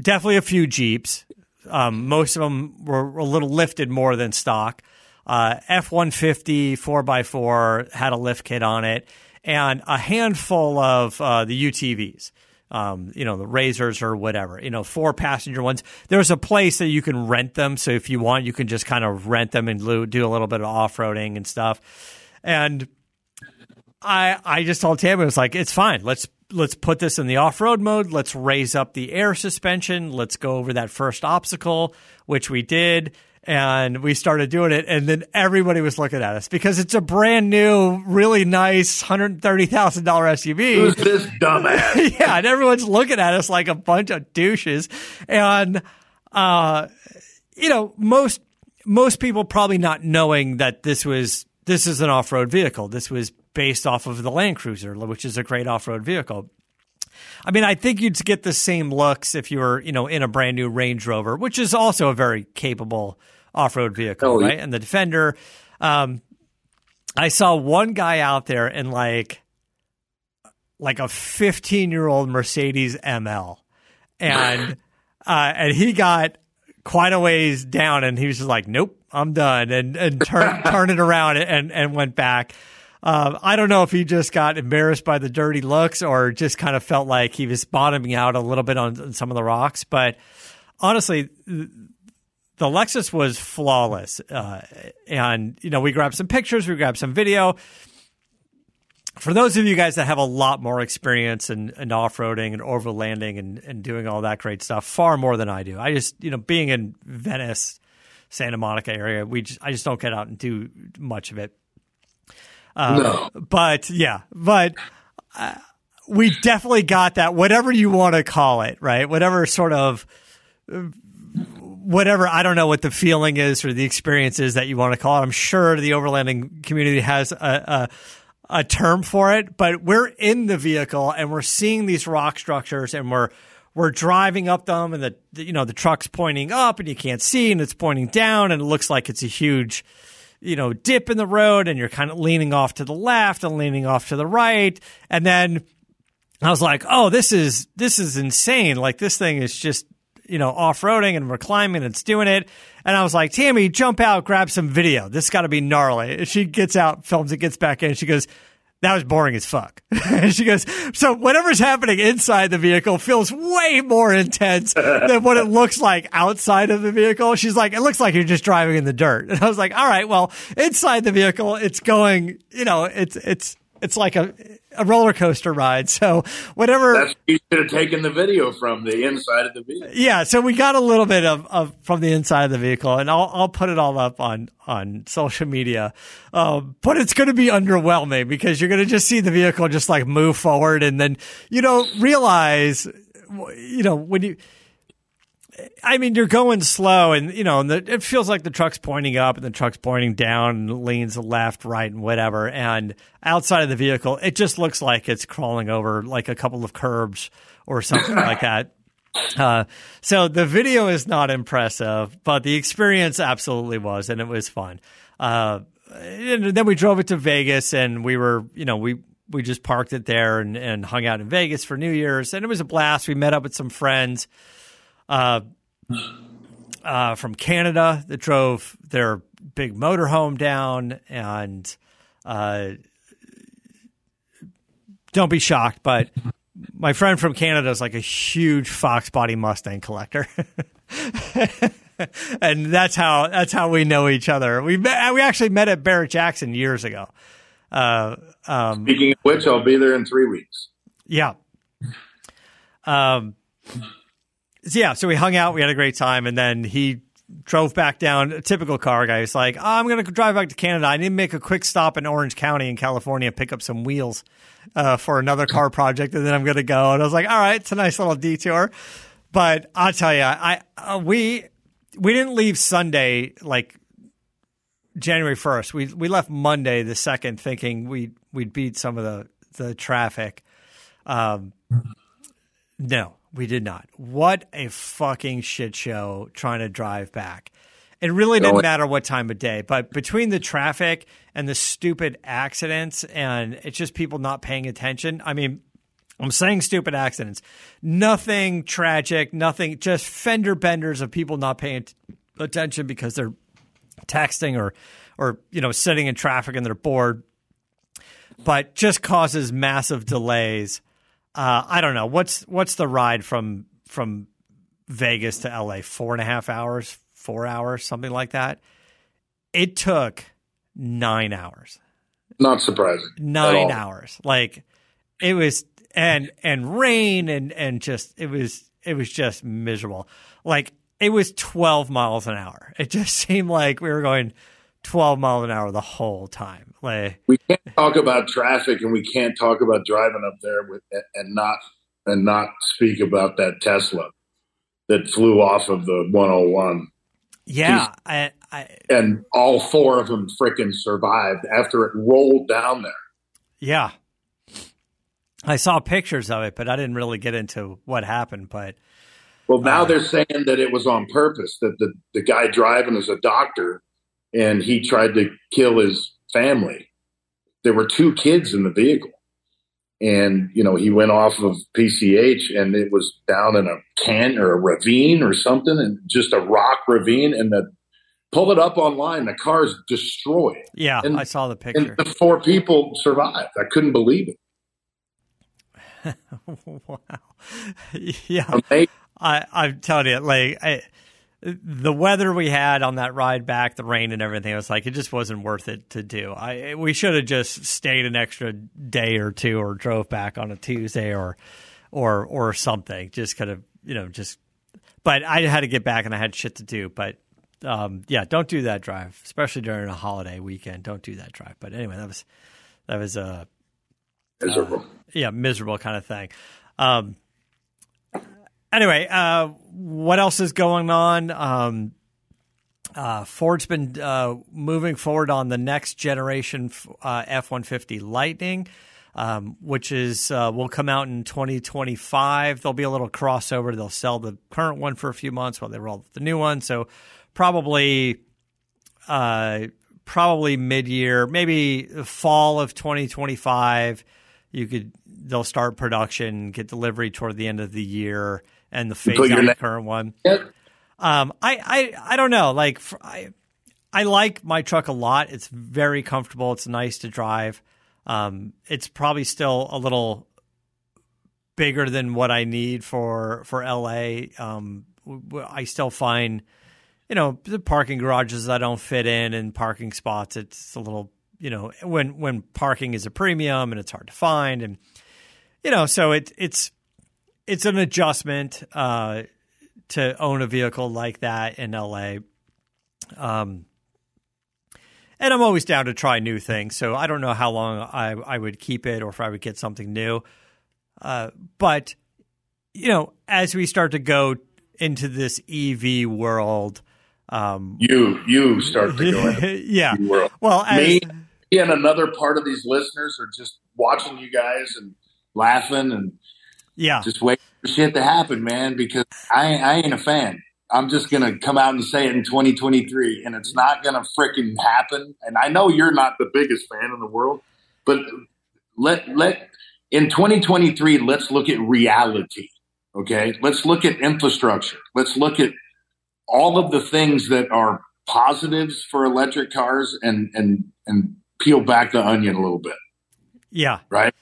Speaker 3: definitely a few Jeeps. Um, most of them were a little lifted more than stock. Uh, F one fifty four x four had a lift kit on it, and a handful of uh, the UTVs. Um, you know, the razors or whatever, you know, four passenger ones. There's a place that you can rent them. So if you want, you can just kind of rent them and do a little bit of off roading and stuff. And I I just told Tammy, I was like, it's fine. Let's let's put this in the off road mode. Let's raise up the air suspension. Let's go over that first obstacle, which we did. And we started doing it, and then everybody was looking at us because it's a brand new, really nice hundred thirty thousand dollar SUV.
Speaker 4: Who's this dumbass?
Speaker 3: yeah, and everyone's looking at us like a bunch of douches. And uh, you know, most most people probably not knowing that this was this is an off road vehicle. This was based off of the Land Cruiser, which is a great off road vehicle. I mean, I think you'd get the same looks if you were, you know, in a brand new Range Rover, which is also a very capable off road vehicle, oh, right? Yeah. And the Defender. Um, I saw one guy out there in like like a 15 year old Mercedes ML, and uh, and he got quite a ways down, and he was just like, "Nope, I'm done," and and turn turn it around and and went back. Uh, I don't know if he just got embarrassed by the dirty looks or just kind of felt like he was bottoming out a little bit on some of the rocks. But honestly, the Lexus was flawless. Uh, and, you know, we grabbed some pictures, we grabbed some video. For those of you guys that have a lot more experience in, in off roading and overlanding and, and doing all that great stuff, far more than I do. I just, you know, being in Venice Santa Monica area. We just, I just don't get out and do much of it.
Speaker 4: no.
Speaker 3: But yeah, but uh, we definitely got that. Whatever you want to call it, right? Whatever sort of whatever I don't know what the feeling is or the experience is that you want to call it. I'm sure the overlanding community has a, a, a term for it, but we're in the vehicle and we're seeing these rock structures and we're we're driving up them and the you know the truck's pointing up and you can't see and it's pointing down and it looks like it's a huge you know dip in the road and you're kind of leaning off to the left and leaning off to the right and then I was like, "Oh, this is this is insane. Like this thing is just you know, off roading and we're climbing and it's doing it. And I was like, Tammy, jump out, grab some video. This got to be gnarly. She gets out, films it, gets back in. She goes, that was boring as fuck. and she goes, so whatever's happening inside the vehicle feels way more intense than what it looks like outside of the vehicle. She's like, it looks like you're just driving in the dirt. And I was like, all right, well, inside the vehicle, it's going, you know, it's, it's, it's like a, a roller coaster ride. So whatever.
Speaker 4: That's you should have taken the video from the inside of the vehicle.
Speaker 3: Yeah, so we got a little bit of, of from the inside of the vehicle, and I'll I'll put it all up on on social media. Um, but it's going to be underwhelming because you're going to just see the vehicle just like move forward, and then you don't realize, you know, when you I mean, you're going slow, and you know, and the, it feels like the truck's pointing up and the truck's pointing down and leans left, right, and whatever. And outside of the vehicle, it just looks like it's crawling over like a couple of curbs or something like that. Uh, so the video is not impressive, but the experience absolutely was, and it was fun. Uh, and then we drove it to Vegas, and we were, you know, we we just parked it there and, and hung out in Vegas for New Year's, and it was a blast. We met up with some friends uh, uh, from Canada that drove their big motorhome down, and uh, don't be shocked, but my friend from Canada is like a huge Fox Body Mustang collector. and that's how that's how we know each other. We met, we actually met at Barrett Jackson years ago. Uh, um,
Speaker 4: Speaking of which, I'll be there in three weeks.
Speaker 3: yeah. Um, yeah, so we hung out, we had a great time, and then he drove back down. A typical car guy. He's like, oh, I'm going to drive back to Canada. I need to make a quick stop in Orange County in California, pick up some wheels uh, for another car project, and then I'm going to go. And I was like, all right, it's a nice little detour. But I'll tell you, I uh, we we didn't leave Sunday like January first. We we left Monday the second, thinking we we'd beat some of the the traffic. Um, no, we did not. What a fucking shit show trying to drive back. It really didn't matter what time of day, but between the traffic and the stupid accidents and it's just people not paying attention. I mean, I'm saying stupid accidents. Nothing tragic, nothing, just fender benders of people not paying attention because they're texting or, or, you know, sitting in traffic and they're bored, but just causes massive delays. Uh, I don't know. What's, what's the ride from, from Vegas to LA? Four and a half hours, four hours, something like that. It took nine hours
Speaker 4: Not surprising.
Speaker 3: nine hours. Like it was and and rain and and just it was it was just miserable. Like it was 12 miles an hour. It just seemed like we were going 12 miles an hour the whole time. Like
Speaker 4: We can't talk about traffic, and we can't talk about driving up there with and not and not speak about that Tesla that flew off of the 101.
Speaker 3: yeah, I I
Speaker 4: and all four of them frickin' survived after it rolled down there.
Speaker 3: yeah. I saw pictures of it, but I didn't really get into what happened, but
Speaker 4: Well, now uh, they're saying that it was on purpose. That the the guy driving is a doctor, and he tried to kill his family. There were two kids in the vehicle, and you know he went off of PCH, and it was down in a can or a ravine or something, and just a rock ravine, and the pull it up online. The car's destroyed.
Speaker 3: yeah,
Speaker 4: And-
Speaker 3: I saw the
Speaker 4: And
Speaker 3: picture.
Speaker 4: the four people survived. I couldn't believe it.
Speaker 3: wow. yeah.
Speaker 4: Amazing.
Speaker 3: I, I'm telling you, like I, the weather we had on that ride back, the rain and everything, I was like, it just wasn't worth it to do. I we should have just stayed an extra day or two, or drove back on a Tuesday, or or or something. Just kind of, you know, just. But I had to get back, and I had shit to do. But um, yeah, don't do that drive, especially during a holiday weekend. Don't do that drive. But anyway, that was that was a
Speaker 4: miserable.
Speaker 3: Uh, yeah, miserable kind of thing. Um, anyway, uh, what else is going on? Um, uh, Ford's been uh, moving forward on the next generation uh, F one fifty Lightning, um, which is uh, will come out in twenty twenty five. There'll be a little crossover. They'll sell the current one for a few months while they roll the new one. So probably, uh, probably mid year, maybe fall of twenty twenty five. You could they'll start production, get delivery toward the end of the year, and the phase out the current one.
Speaker 4: Yep.
Speaker 3: Um, I, I, I don't know. Like, I, I like my truck a lot. It's very comfortable. It's nice to drive. Um, it's probably still a little bigger than what I need for for LA. Um, I still find, you know, the parking garages I don't fit in and parking spots. It's a little, you know, when when parking is a premium and it's hard to find, and you know, so it it's it's an adjustment. Uh, to own a vehicle like that in LA. Um, and I'm always down to try new things. So I don't know how long I, I would keep it or if I would get something new. Uh, but, you know, as we start to go into this EV world, um,
Speaker 4: you you start to go
Speaker 3: yeah. Well, as,
Speaker 4: me and another part of these listeners are just watching you guys and laughing and
Speaker 3: yeah,
Speaker 4: just wait for shit to happen, man. Because I I ain't a fan. I'm just gonna come out and say it in 2023, and it's not gonna freaking happen. And I know you're not the biggest fan in the world, but let let in 2023, let's look at reality. Okay, let's look at infrastructure. Let's look at all of the things that are positives for electric cars, and and and peel back the onion a little bit.
Speaker 3: Yeah.
Speaker 4: Right.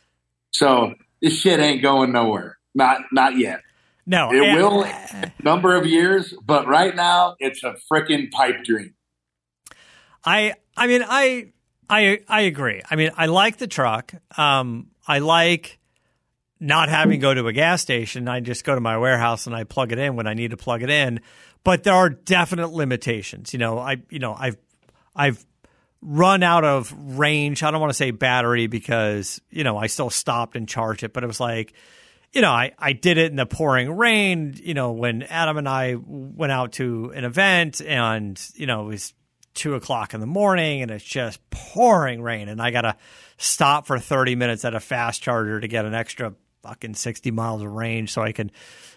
Speaker 4: So this shit ain't going nowhere. Not not yet.
Speaker 3: No,
Speaker 4: It
Speaker 3: and-
Speaker 4: will in a number of years, but right now it's a freaking pipe dream.
Speaker 3: I I mean I I I agree. I mean I like the truck. Um I like not having to go to a gas station. I just go to my warehouse and I plug it in when I need to plug it in. But there are definite limitations. You know, I you know, I've I've run out of range. I don't want to say battery because, you know, I still stopped and charged it, but it was like you know, I, I did it in the pouring rain, you know, when Adam and I went out to an event and, you know, it was two o'clock in the morning and it's just pouring rain and I got to stop for 30 minutes at a fast charger to get an extra fucking 60 miles of range so I can,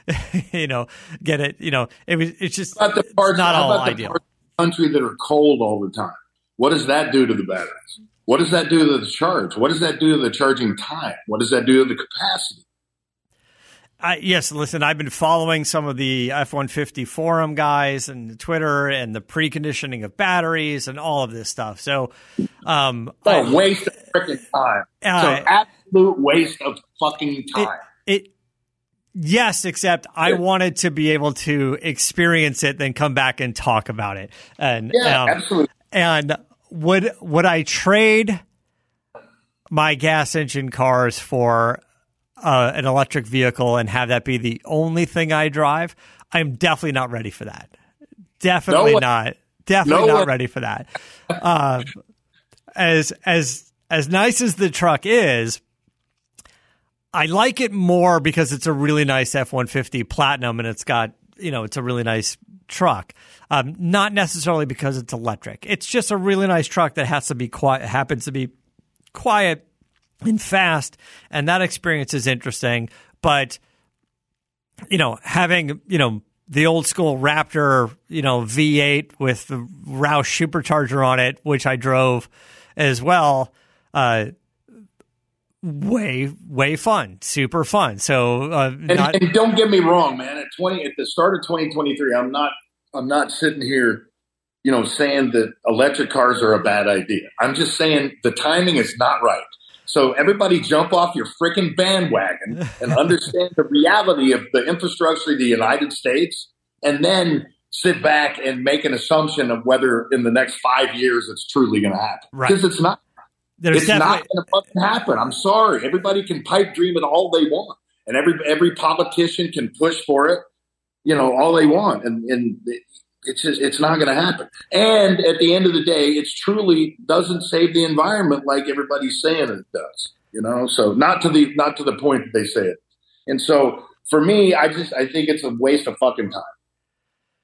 Speaker 3: you know, get it, you know, it was, it's just
Speaker 4: about the
Speaker 3: it's
Speaker 4: parts,
Speaker 3: not all
Speaker 4: about the
Speaker 3: ideal.
Speaker 4: the country that are cold all the time? What does that do to the batteries? What does that do to the charge? What does that do to the charging time? What does that do to the capacity?
Speaker 3: I, yes, listen, I've been following some of the F 150 forum guys and Twitter and the preconditioning of batteries and all of this stuff. So, um, I-
Speaker 4: waste of freaking time.
Speaker 3: Uh,
Speaker 4: so absolute waste of fucking time.
Speaker 3: it, yes, except I
Speaker 4: Yeah.
Speaker 3: wanted to be able to experience it, then come back and talk about it. And,
Speaker 4: yeah,
Speaker 3: um,
Speaker 4: absolutely.
Speaker 3: and would, would I trade my gas engine cars for uh, an electric vehicle and have that be the only thing I drive? I'm definitely not ready for that. Definitely
Speaker 4: No
Speaker 3: not. Definitely
Speaker 4: No
Speaker 3: not ready for that. Um, as as as nice as the truck is, I like it more because it's a really nice F one fifty Platinum and it's got you know it's a really nice truck. Um, not necessarily because it's electric. It's just a really nice truck that has to be quiet. Happens to be quiet and fast, and that experience is interesting. But you know, having you know the old school Raptor, you know V8 with the Roush supercharger on it, which I drove as well. Uh, way way fun, super fun. So uh,
Speaker 4: And,
Speaker 3: not
Speaker 4: and don't get me wrong, man. At twenty, at the start of 2023, I'm not, I'm not sitting here, you know, saying that electric cars are a bad idea. I'm just saying the timing is not right. So everybody, jump off your freaking bandwagon and understand the reality of the infrastructure of the United States, and then sit back and make an assumption of whether in the next five years it's truly going to happen.
Speaker 3: Right.
Speaker 4: Because it's not.
Speaker 3: there's
Speaker 4: it's
Speaker 3: definitely
Speaker 4: not going to fucking happen. I'm sorry. Everybody can pipe dream it all they want, and every every politician can push for it, you know, all they want. And and it's just it's not going to happen. And at the end of the day, it's truly doesn't save the environment like everybody's saying it does. You know, so not to the not to the point that they say it. And so for me, I just I think it's a waste of fucking time.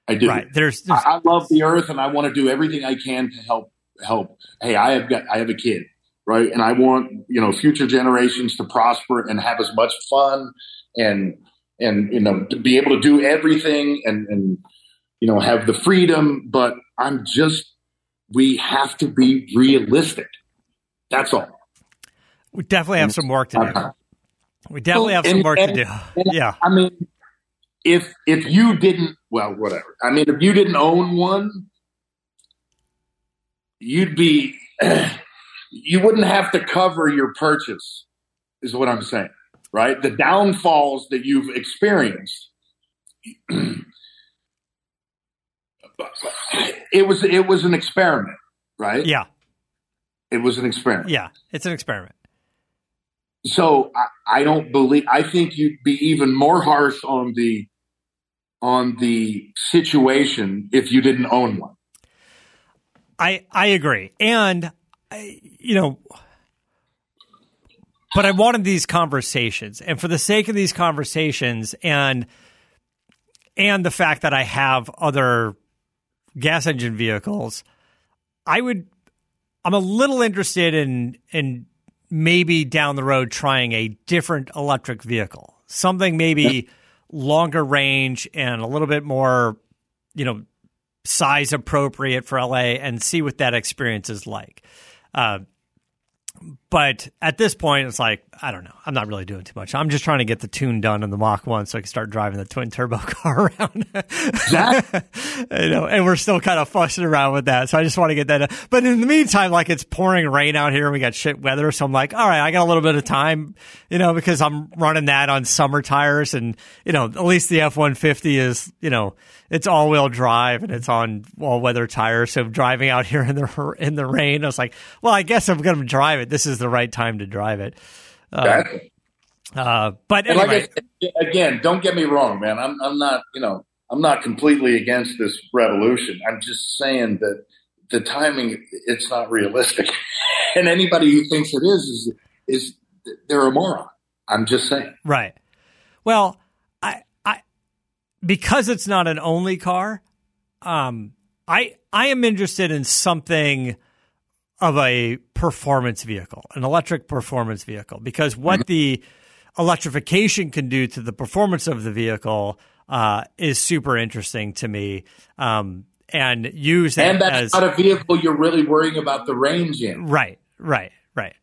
Speaker 4: I do.
Speaker 3: Right. There's, there's
Speaker 4: I, I love the earth, and I want to do everything I can to help help. Hey, I have got I have a kid, right, and I want you know future generations to prosper and have as much fun and and you know to be able to do everything and and you know have the freedom. But I'm just we have to be realistic. That's all.
Speaker 3: we definitely have some work to do.
Speaker 4: Uh-huh.
Speaker 3: We definitely have some work to do. Yeah.
Speaker 4: I mean, if if you didn't, well, whatever. I mean, if you didn't own one, you'd be, you wouldn't have to cover your purchase. Is what I'm saying, right? The downfalls that you've experienced. it was it was an experiment, right?
Speaker 3: Yeah.
Speaker 4: It was an experiment.
Speaker 3: Yeah. It's an experiment.
Speaker 4: So I, I don't believe. I think you'd be even more harsh on the on the situation if you didn't own one.
Speaker 3: I I agree, and I, you know, but I wanted these conversations, and for the sake of these conversations, and and the fact that I have other gas engine vehicles, I would. I'm a little interested in in maybe down the road trying a different electric vehicle, something maybe longer range and a little bit more, you know, size appropriate for LA and see what that experience is like. Uh, but at this point, it's like I don't know. I'm not really doing too much. I'm just trying to get the tune done on the Mach One, so I can start driving the twin turbo car around.
Speaker 4: Exactly.
Speaker 3: you know, and we're still kind of fussing around with that. So I just want to get that. Done. But in the meantime, like it's pouring rain out here and we got shit weather. So I'm like, all right, I got a little bit of time, you know, because I'm running that on summer tires and, you know, at least the F-150 is, you know, it's all wheel drive and it's on all weather tires. So driving out here in the, in the rain, I was like, well, I guess I'm going to drive it. This is the right time to drive it.
Speaker 4: Exactly.
Speaker 3: Uh, but anyway,
Speaker 4: like said, again, don't get me wrong, man. I'm I'm not you know I'm not completely against this revolution. I'm just saying that the timing it's not realistic, and anybody who thinks it is is is they're a moron. I'm just saying.
Speaker 3: Right. Well, I I because it's not an only car, um I I am interested in something of a performance vehicle, an electric performance vehicle because what the electrification can do to the performance of the vehicle uh, is super interesting to me. Um, and use that
Speaker 4: And that's
Speaker 3: as
Speaker 4: not a vehicle you're really worrying about the range in.
Speaker 3: Right, right, right,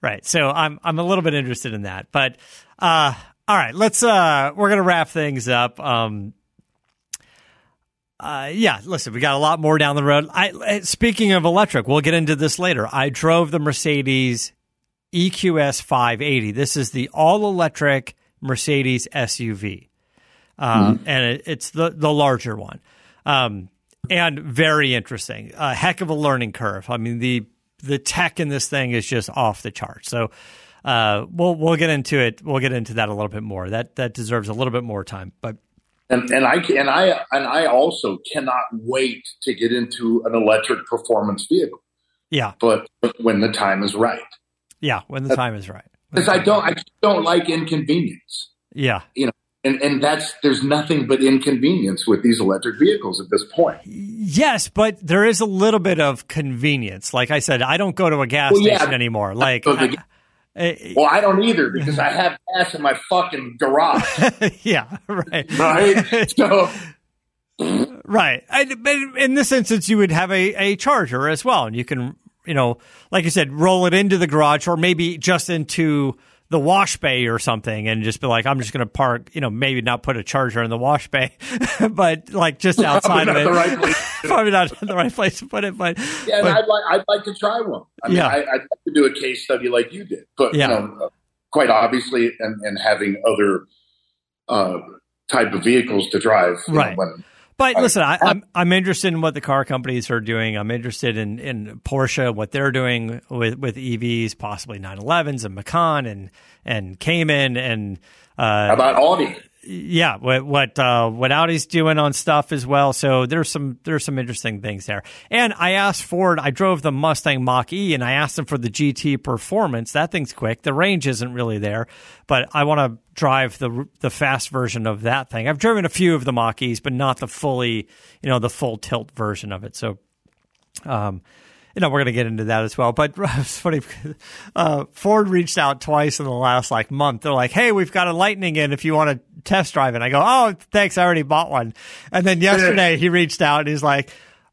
Speaker 3: right. So I'm I'm a little bit interested in that, but uh, all right, let's uh, we're gonna wrap things up. Um, uh, yeah, listen, we got a lot more down the road. I speaking of electric, we'll get into this later. I drove the Mercedes EQS 580. This is the all electric Mercedes SUV, uh, and it, it's the the larger one. Um, and very interesting. A heck of a learning curve. I mean the the tech in this thing is just off the charts. So uh, we'll we'll get into it. We'll get into that a little bit more. That that deserves a little bit more time. But
Speaker 4: And and I and I and I also cannot wait to get into an electric performance vehicle.
Speaker 3: yeah,
Speaker 4: But, but when the time is right,
Speaker 3: yeah, when the time is right.
Speaker 4: Because I don't I don't like inconvenience.
Speaker 3: Yeah,
Speaker 4: you know, and and that's there's nothing but inconvenience with these electric vehicles at this point.
Speaker 3: yes, but there is a little bit of convenience. Like I said, I don't go to a gas
Speaker 4: Well, yeah.
Speaker 3: station anymore. Like. I- Eh,
Speaker 4: well, I don't either because I have gas in my fucking garage,
Speaker 3: yeah, right.
Speaker 4: right? so
Speaker 3: Right. And, but in this instance, you would have a, a charger as well. And you can, you know, like you said, roll it into the garage or maybe just into the wash bay or something and just be like, I'm just going to park, you know, maybe not put a charger in the wash bay, but like just outside of it.
Speaker 4: the right place.
Speaker 3: Probably not the right place to put it, but,
Speaker 4: yeah, and
Speaker 3: but-
Speaker 4: I'd like I'd like to try one. I mean,
Speaker 3: Yeah.
Speaker 4: I, I'd like to do a case study like you did, but
Speaker 3: Yeah.
Speaker 4: you know, quite obviously, and, and having other uh, type of vehicles to drive, you know,
Speaker 3: Right.
Speaker 4: when-
Speaker 3: But listen, I, I'm I'm interested in what the car companies are doing. I'm interested in, in Porsche, what they're doing with, with EVs, possibly 911s and Macan and and Cayman and uh,
Speaker 4: how about Audi?
Speaker 3: Yeah, what what uh, what Audi's doing on stuff as well. So there's some there's some interesting things there. And I asked Ford. I drove the Mustang Mach E, and I asked them for the GT performance. That thing's quick. The range isn't really there, but I want to drive the the fast version of that thing. I've driven a few of the Mach E's, but not the fully you know the full tilt version of it. So. Um, you know, we're going to get into that as well. But it's funny. Uh, Ford reached out twice in the last like month. They're like, "Hey, we've got a Lightning in if you want to test drive it." I go, "Oh, thanks, I already bought one." And then yesterday he reached out and he's like,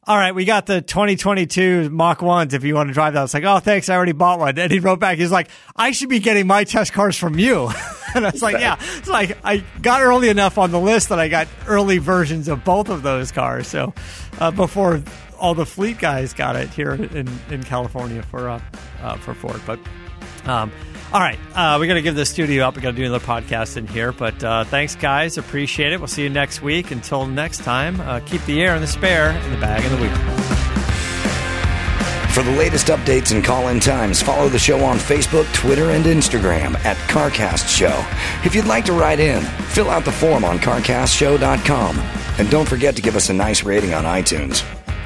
Speaker 3: "All right, we got the 2022 Mach ones if you want to drive that." I was like, "Oh, thanks, I already bought one." And he wrote back, he's like, "I should be getting my test cars from you." and I was like, "Yeah." It's like I got early enough on the list that I got early versions of both of those cars. So uh, before all the fleet guys got it here in, in California for uh, uh, for Ford. But um, all right, uh, we got to give the studio up. We got to do another podcast in here. But uh, thanks, guys. Appreciate it. We'll see you next week. Until next time, uh, keep the air and the spare in the bag of the week.
Speaker 5: For the latest updates and call in times, follow the show on Facebook, Twitter, and Instagram at CarCast Show. If you'd like to write in, fill out the form on CarCastShow.com. And don't forget to give us a nice rating on iTunes.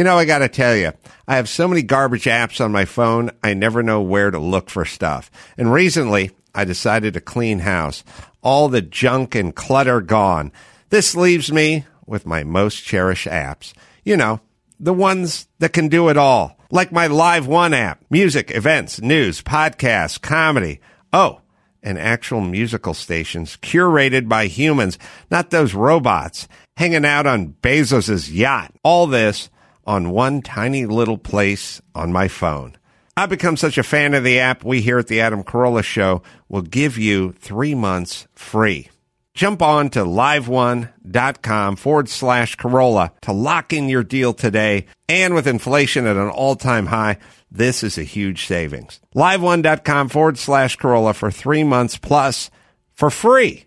Speaker 2: You know, I got to tell you, I have so many garbage apps on my phone, I never know where to look for stuff. And recently, I decided to clean house. All the junk and clutter gone. This leaves me with my most cherished apps. You know, the ones that can do it all. Like my Live One app. Music, events, news, podcasts, comedy. Oh, and actual musical stations curated by humans, not those robots hanging out on Bezos's yacht. All this on one tiny little place on my phone. I've become such a fan of the app, we here at the Adam Carolla Show will give you three months free. Jump on to liveone.com forward slash Carolla to lock in your deal today. And with inflation at an all time high, this is a huge savings. Liveone.com forward slash Carolla for three months plus for free.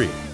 Speaker 6: free.